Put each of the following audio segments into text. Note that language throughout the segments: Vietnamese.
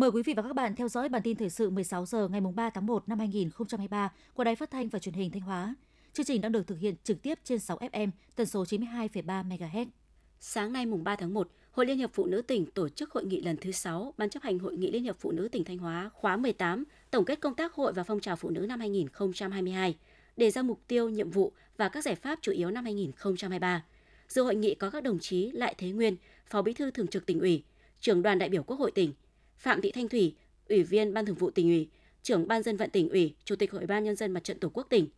Mời quý vị và các bạn theo dõi bản tin thời sự 16 giờ ngày 3 tháng 1 năm 2023 của Đài Phát thanh và Truyền hình Thanh Hóa. Chương trình đang được thực hiện trực tiếp trên 6 FM, tần số 92,3 MHz. Sáng nay mùng 3 tháng 1, Hội Liên hiệp Phụ nữ tỉnh tổ chức hội nghị lần thứ 6 Ban chấp hành Hội nghị Liên hiệp Phụ nữ tỉnh Thanh Hóa khóa 18, tổng kết công tác hội và phong trào phụ nữ năm 2022, đề ra mục tiêu, nhiệm vụ và các giải pháp chủ yếu năm 2023. Dự hội nghị có các đồng chí Lại Thế Nguyên, Phó Bí thư Thường trực tỉnh ủy, trưởng đoàn đại biểu Quốc hội tỉnh, Phạm Thị Thanh Thủy, Ủy viên Ban Thường vụ tỉnh ủy, trưởng Ban dân vận tỉnh ủy, Chủ tịch Hội ban nhân dân Mặt trận Tổ quốc tỉnh.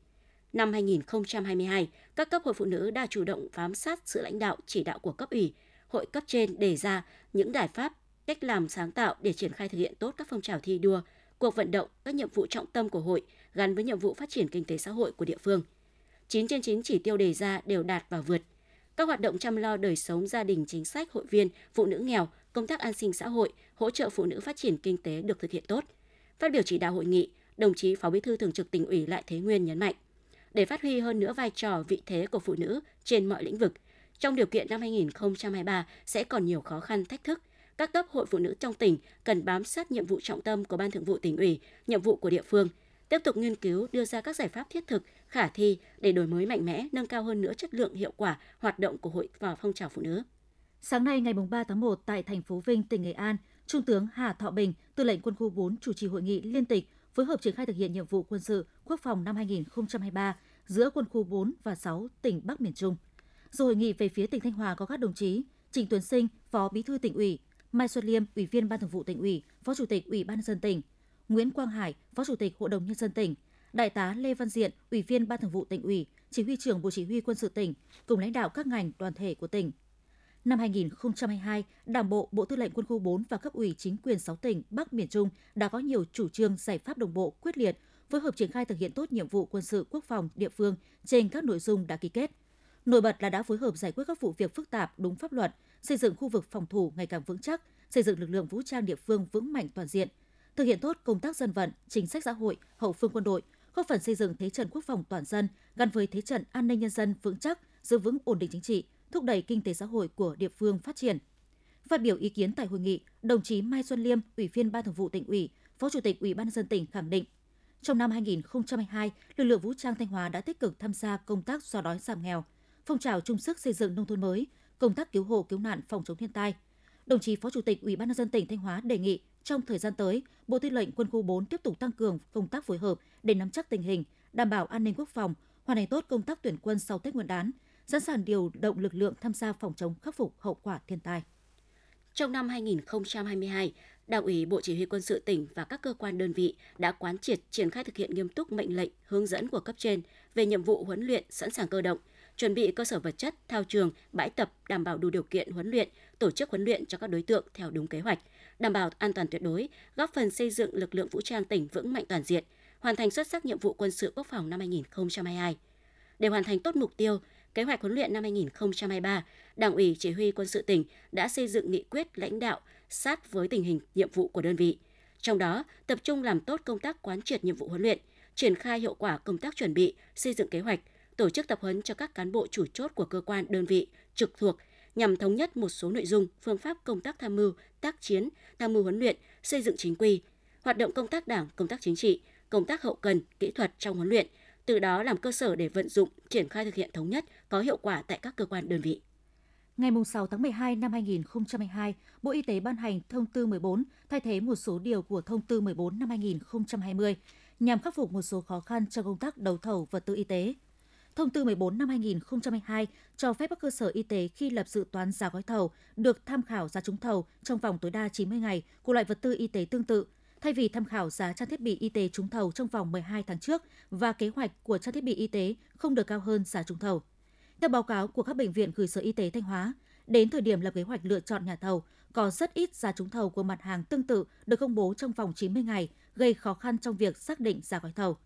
Năm 2022, các cấp hội phụ nữ đã chủ động bám sát sự lãnh đạo chỉ đạo của cấp ủy, hội cấp trên đề ra những giải pháp, cách làm sáng tạo để triển khai thực hiện tốt các phong trào thi đua, cuộc vận động, các nhiệm vụ trọng tâm của hội gắn với nhiệm vụ phát triển kinh tế xã hội của địa phương. 9 trên 9 chỉ tiêu đề ra đều đạt và vượt. Các hoạt động chăm lo đời sống gia đình chính sách hội viên, phụ nữ nghèo, công tác an sinh xã hội, hỗ trợ phụ nữ phát triển kinh tế được thực hiện tốt. Phát biểu chỉ đạo hội nghị, đồng chí Phó Bí thư Thường trực tỉnh ủy Lại Thế Nguyên nhấn mạnh, để phát huy hơn nữa vai trò vị thế của phụ nữ trên mọi lĩnh vực, trong điều kiện năm 2023 sẽ còn nhiều khó khăn thách thức, các cấp hội phụ nữ trong tỉnh cần bám sát nhiệm vụ trọng tâm của Ban Thường vụ tỉnh ủy, nhiệm vụ của địa phương, tiếp tục nghiên cứu đưa ra các giải pháp thiết thực, khả thi để đổi mới mạnh mẽ, nâng cao hơn nữa chất lượng hiệu quả hoạt động của hội và phong trào phụ nữ. Sáng nay ngày 3 tháng 1 tại thành phố Vinh, tỉnh Nghệ An, Trung tướng Hà Thọ Bình, Tư lệnh Quân khu 4 chủ trì hội nghị liên tịch phối hợp triển khai thực hiện nhiệm vụ quân sự quốc phòng năm 2023 giữa Quân khu 4 và 6 tỉnh Bắc miền Trung. Dự hội nghị về phía tỉnh Thanh Hóa có các đồng chí Trịnh Tuấn Sinh, Phó Bí thư tỉnh ủy, Mai Xuân Liêm, Ủy viên Ban Thường vụ tỉnh ủy, Phó Chủ tịch Ủy ban nhân dân tỉnh, Nguyễn Quang Hải, Phó Chủ tịch Hội đồng nhân dân tỉnh, Đại tá Lê Văn Diện, Ủy viên Ban Thường vụ tỉnh ủy, Chỉ huy trưởng Bộ Chỉ huy Quân sự tỉnh cùng lãnh đạo các ngành đoàn thể của tỉnh. Năm 2022, Đảng bộ, Bộ Tư lệnh Quân khu 4 và cấp ủy chính quyền 6 tỉnh Bắc miền Trung đã có nhiều chủ trương giải pháp đồng bộ quyết liệt, phối hợp triển khai thực hiện tốt nhiệm vụ quân sự quốc phòng địa phương trên các nội dung đã ký kết. Nổi bật là đã phối hợp giải quyết các vụ việc phức tạp đúng pháp luật, xây dựng khu vực phòng thủ ngày càng vững chắc, xây dựng lực lượng vũ trang địa phương vững mạnh toàn diện, thực hiện tốt công tác dân vận, chính sách xã hội, hậu phương quân đội, góp phần xây dựng thế trận quốc phòng toàn dân gắn với thế trận an ninh nhân dân vững chắc, giữ vững ổn định chính trị, thúc đẩy kinh tế xã hội của địa phương phát triển. Phát biểu ý kiến tại hội nghị, đồng chí Mai Xuân Liêm, Ủy viên Ban Thường vụ tỉnh ủy, Phó Chủ tịch Ủy ban nhân dân tỉnh khẳng định, trong năm 2022, lực lượng vũ trang Thanh Hóa đã tích cực tham gia công tác xóa đói giảm nghèo, phong trào chung sức xây dựng nông thôn mới, công tác cứu hộ cứu nạn phòng chống thiên tai. Đồng chí Phó Chủ tịch Ủy ban nhân dân tỉnh Thanh Hóa đề nghị trong thời gian tới, Bộ Tư lệnh Quân khu 4 tiếp tục tăng cường công tác phối hợp để nắm chắc tình hình, đảm bảo an ninh quốc phòng, hoàn thành tốt công tác tuyển quân sau Tết Nguyên đán, sẵn sàng điều động lực lượng tham gia phòng chống khắc phục hậu quả thiên tai. Trong năm 2022, Đảng ủy Bộ Chỉ huy Quân sự tỉnh và các cơ quan đơn vị đã quán triệt triển khai thực hiện nghiêm túc mệnh lệnh, hướng dẫn của cấp trên về nhiệm vụ huấn luyện sẵn sàng cơ động, chuẩn bị cơ sở vật chất, thao trường, bãi tập đảm bảo đủ điều kiện huấn luyện, tổ chức huấn luyện cho các đối tượng theo đúng kế hoạch, đảm bảo an toàn tuyệt đối, góp phần xây dựng lực lượng vũ trang tỉnh vững mạnh toàn diện, hoàn thành xuất sắc nhiệm vụ quân sự quốc phòng năm 2022. Để hoàn thành tốt mục tiêu, kế hoạch huấn luyện năm 2023, Đảng ủy Chỉ huy Quân sự tỉnh đã xây dựng nghị quyết lãnh đạo sát với tình hình nhiệm vụ của đơn vị. Trong đó, tập trung làm tốt công tác quán triệt nhiệm vụ huấn luyện, triển khai hiệu quả công tác chuẩn bị, xây dựng kế hoạch, tổ chức tập huấn cho các cán bộ chủ chốt của cơ quan đơn vị trực thuộc nhằm thống nhất một số nội dung, phương pháp công tác tham mưu, tác chiến, tham mưu huấn luyện, xây dựng chính quy, hoạt động công tác đảng, công tác chính trị, công tác hậu cần, kỹ thuật trong huấn luyện, từ đó làm cơ sở để vận dụng, triển khai thực hiện thống nhất, có hiệu quả tại các cơ quan đơn vị. Ngày 6 tháng 12 năm 2022, Bộ Y tế ban hành thông tư 14 thay thế một số điều của thông tư 14 năm 2020 nhằm khắc phục một số khó khăn trong công tác đấu thầu vật tư y tế. Thông tư 14 năm 2022 cho phép các cơ sở y tế khi lập dự toán giá gói thầu được tham khảo giá trúng thầu trong vòng tối đa 90 ngày của loại vật tư y tế tương tự, thay vì tham khảo giá trang thiết bị y tế trúng thầu trong vòng 12 tháng trước và kế hoạch của trang thiết bị y tế không được cao hơn giá trúng thầu. Theo báo cáo của các bệnh viện gửi Sở Y tế Thanh Hóa, đến thời điểm lập kế hoạch lựa chọn nhà thầu, có rất ít giá trúng thầu của mặt hàng tương tự được công bố trong vòng 90 ngày, gây khó khăn trong việc xác định giá gói thầu.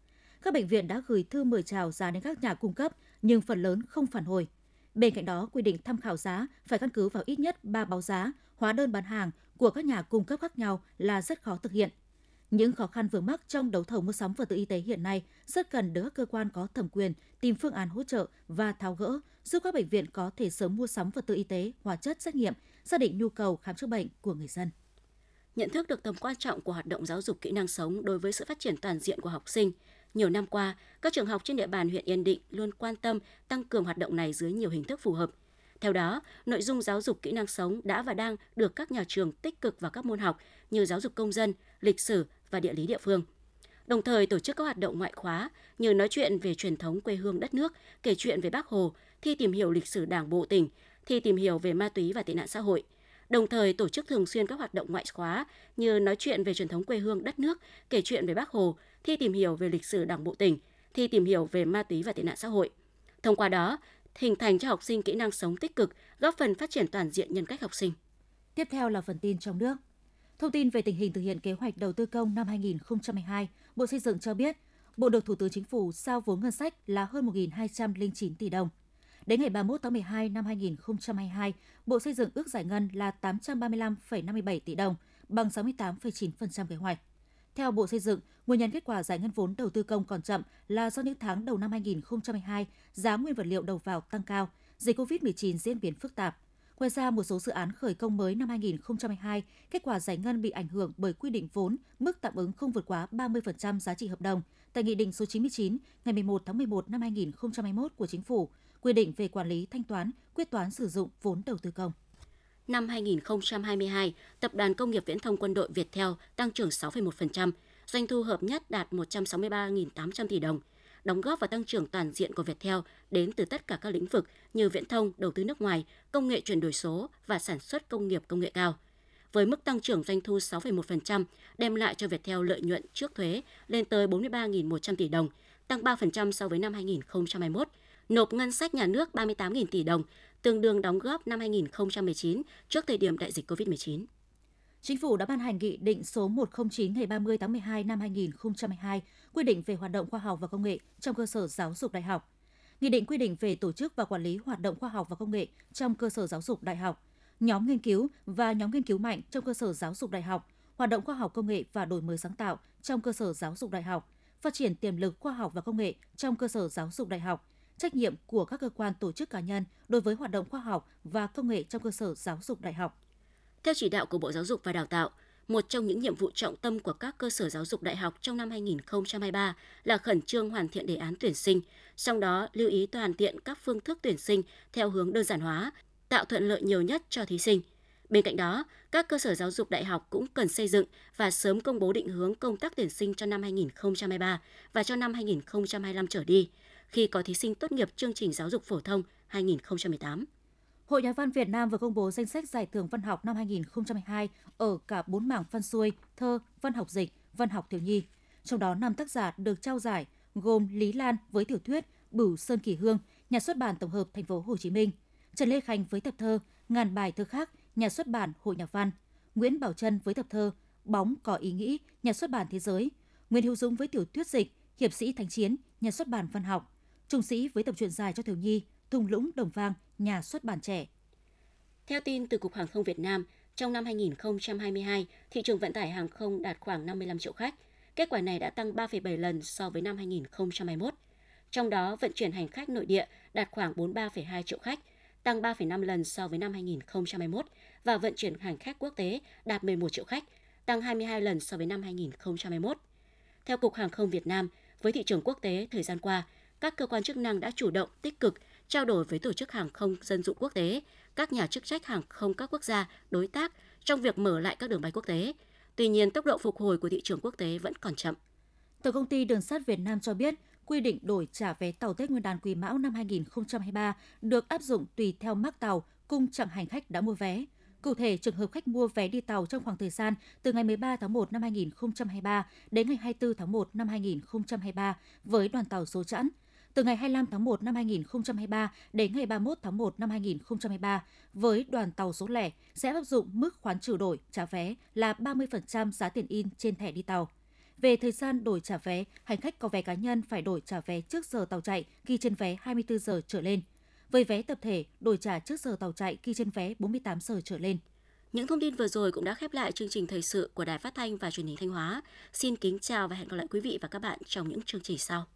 Các bệnh viện đã gửi thư mời chào giá đến các nhà cung cấp, nhưng phần lớn không phản hồi. Bên cạnh đó, quy định tham khảo giá phải căn cứ vào ít nhất 3 báo giá, hóa đơn bán hàng của các nhà cung cấp khác nhau là rất khó thực hiện. Những khó khăn vướng mắc trong đấu thầu mua sắm vật tư y tế hiện nay rất cần được các cơ quan có thẩm quyền tìm phương án hỗ trợ và tháo gỡ, giúp các bệnh viện có thể sớm mua sắm vật tư y tế, hóa chất xét nghiệm, xác định nhu cầu khám chữa bệnh của người dân. Nhận thức được tầm quan trọng của hoạt động giáo dục kỹ năng sống đối với sự phát triển toàn diện của học sinh, nhiều năm qua, các trường học trên địa bàn huyện Yên Định luôn quan tâm tăng cường hoạt động này dưới nhiều hình thức phù hợp. Theo đó, nội dung giáo dục kỹ năng sống đã và đang được các nhà trường tích cực vào các môn học như giáo dục công dân, lịch sử và địa lý địa phương. Đồng thời tổ chức các hoạt động ngoại khóa như nói chuyện về truyền thống quê hương đất nước, kể chuyện về Bác Hồ, thi tìm hiểu lịch sử Đảng bộ tỉnh, thi tìm hiểu về ma túy và tệ nạn xã hội – đồng thời tổ chức thường xuyên các hoạt động ngoại khóa như nói chuyện về truyền thống quê hương đất nước, kể chuyện về Bác Hồ, thi tìm hiểu về lịch sử Đảng bộ tỉnh, thi tìm hiểu về ma túy và tệ nạn xã hội. Thông qua đó, hình thành cho học sinh kỹ năng sống tích cực, góp phần phát triển toàn diện nhân cách học sinh. Tiếp theo là phần tin trong nước. Thông tin về tình hình thực hiện kế hoạch đầu tư công năm 2022, Bộ Xây dựng cho biết, Bộ được Thủ tướng Chính phủ sao vốn ngân sách là hơn 1.209 tỷ đồng – Đến ngày 31 tháng 12 năm 2022, Bộ Xây dựng ước giải ngân là 835,57 tỷ đồng, bằng 68,9% kế hoạch. Theo Bộ Xây dựng, nguyên nhân kết quả giải ngân vốn đầu tư công còn chậm là do những tháng đầu năm 2022, giá nguyên vật liệu đầu vào tăng cao, dịch COVID-19 diễn biến phức tạp. Ngoài ra, một số dự án khởi công mới năm 2022, kết quả giải ngân bị ảnh hưởng bởi quy định vốn, mức tạm ứng không vượt quá 30% giá trị hợp đồng tại Nghị định số 99 ngày 11 tháng 11 năm 2021 của Chính phủ quy định về quản lý thanh toán, quyết toán sử dụng vốn đầu tư công. Năm 2022, Tập đoàn Công nghiệp Viễn thông Quân đội Viettel tăng trưởng 6,1%, doanh thu hợp nhất đạt 163.800 tỷ đồng. Đóng góp vào tăng trưởng toàn diện của Viettel đến từ tất cả các lĩnh vực như viễn thông, đầu tư nước ngoài, công nghệ chuyển đổi số và sản xuất công nghiệp công nghệ cao. Với mức tăng trưởng doanh thu 6,1%, đem lại cho Viettel lợi nhuận trước thuế lên tới 43.100 tỷ đồng, tăng 3% so với năm 2021, nộp ngân sách nhà nước 38.000 tỷ đồng, tương đương đóng góp năm 2019 trước thời điểm đại dịch COVID-19. Chính phủ đã ban hành nghị định số 109 ngày 30 tháng 12 năm 2022 quy định về hoạt động khoa học và công nghệ trong cơ sở giáo dục đại học. Nghị định quy định về tổ chức và quản lý hoạt động khoa học và công nghệ trong cơ sở giáo dục đại học, nhóm nghiên cứu và nhóm nghiên cứu mạnh trong cơ sở giáo dục đại học, hoạt động khoa học công nghệ và đổi mới sáng tạo trong cơ sở giáo dục đại học, phát triển tiềm lực khoa học và công nghệ trong cơ sở giáo dục đại học, trách nhiệm của các cơ quan tổ chức cá nhân đối với hoạt động khoa học và công nghệ trong cơ sở giáo dục đại học. Theo chỉ đạo của Bộ Giáo dục và Đào tạo, một trong những nhiệm vụ trọng tâm của các cơ sở giáo dục đại học trong năm 2023 là khẩn trương hoàn thiện đề án tuyển sinh, trong đó lưu ý toàn tiện các phương thức tuyển sinh theo hướng đơn giản hóa, tạo thuận lợi nhiều nhất cho thí sinh. Bên cạnh đó, các cơ sở giáo dục đại học cũng cần xây dựng và sớm công bố định hướng công tác tuyển sinh cho năm 2023 và cho năm 2025 trở đi, khi có thí sinh tốt nghiệp chương trình giáo dục phổ thông 2018. Hội Nhà văn Việt Nam vừa công bố danh sách giải thưởng văn học năm 2022 ở cả bốn mảng văn xuôi, thơ, văn học dịch, văn học thiếu nhi. Trong đó, năm tác giả được trao giải gồm Lý Lan với tiểu thuyết Bửu Sơn Kỳ Hương, nhà xuất bản tổng hợp Thành phố Hồ Chí Minh, Trần Lê Khánh với tập thơ Ngàn bài thơ khác, nhà xuất bản Hội nhà văn, Nguyễn Bảo Trân với tập thơ Bóng có ý nghĩ, nhà xuất bản Thế giới, Nguyễn Hữu Dũng với tiểu thuyết dịch Hiệp sĩ Thánh chiến, nhà xuất bản Văn học, Trung sĩ với tập truyện dài cho thiếu nhi, Thung lũng đồng vang, nhà xuất bản trẻ. Theo tin từ Cục Hàng không Việt Nam, trong năm 2022, thị trường vận tải hàng không đạt khoảng 55 triệu khách. Kết quả này đã tăng 3,7 lần so với năm 2021. Trong đó, vận chuyển hành khách nội địa đạt khoảng 43,2 triệu khách, tăng 3,5 lần so với năm 2021 và vận chuyển hành khách quốc tế đạt 11 triệu khách, tăng 22 lần so với năm 2021. Theo Cục Hàng không Việt Nam, với thị trường quốc tế thời gian qua, các cơ quan chức năng đã chủ động tích cực trao đổi với tổ chức hàng không dân dụng quốc tế, các nhà chức trách hàng không các quốc gia, đối tác trong việc mở lại các đường bay quốc tế. Tuy nhiên, tốc độ phục hồi của thị trường quốc tế vẫn còn chậm. Tổng công ty Đường sắt Việt Nam cho biết, quy định đổi trả vé tàu Tết Nguyên đán Quý Mão năm 2023 được áp dụng tùy theo mắc tàu, cung chặng hành khách đã mua vé. Cụ thể, trường hợp khách mua vé đi tàu trong khoảng thời gian từ ngày 13 tháng 1 năm 2023 đến ngày 24 tháng 1 năm 2023 với đoàn tàu số chẵn – từ ngày 25 tháng 1 năm 2023 đến ngày 31 tháng 1 năm 2023 với đoàn tàu số lẻ sẽ áp dụng mức khoán trừ đổi trả vé là 30% giá tiền in trên thẻ đi tàu. Về thời gian đổi trả vé, hành khách có vé cá nhân phải đổi trả vé trước giờ tàu chạy ghi trên vé 24 giờ trở lên. Với vé tập thể, đổi trả trước giờ tàu chạy ghi trên vé 48 giờ trở lên. Những thông tin vừa rồi cũng đã khép lại chương trình thời sự của Đài Phát thanh và Truyền hình Thanh Hóa. Xin kính chào và hẹn gặp lại quý vị và các bạn trong những chương trình sau.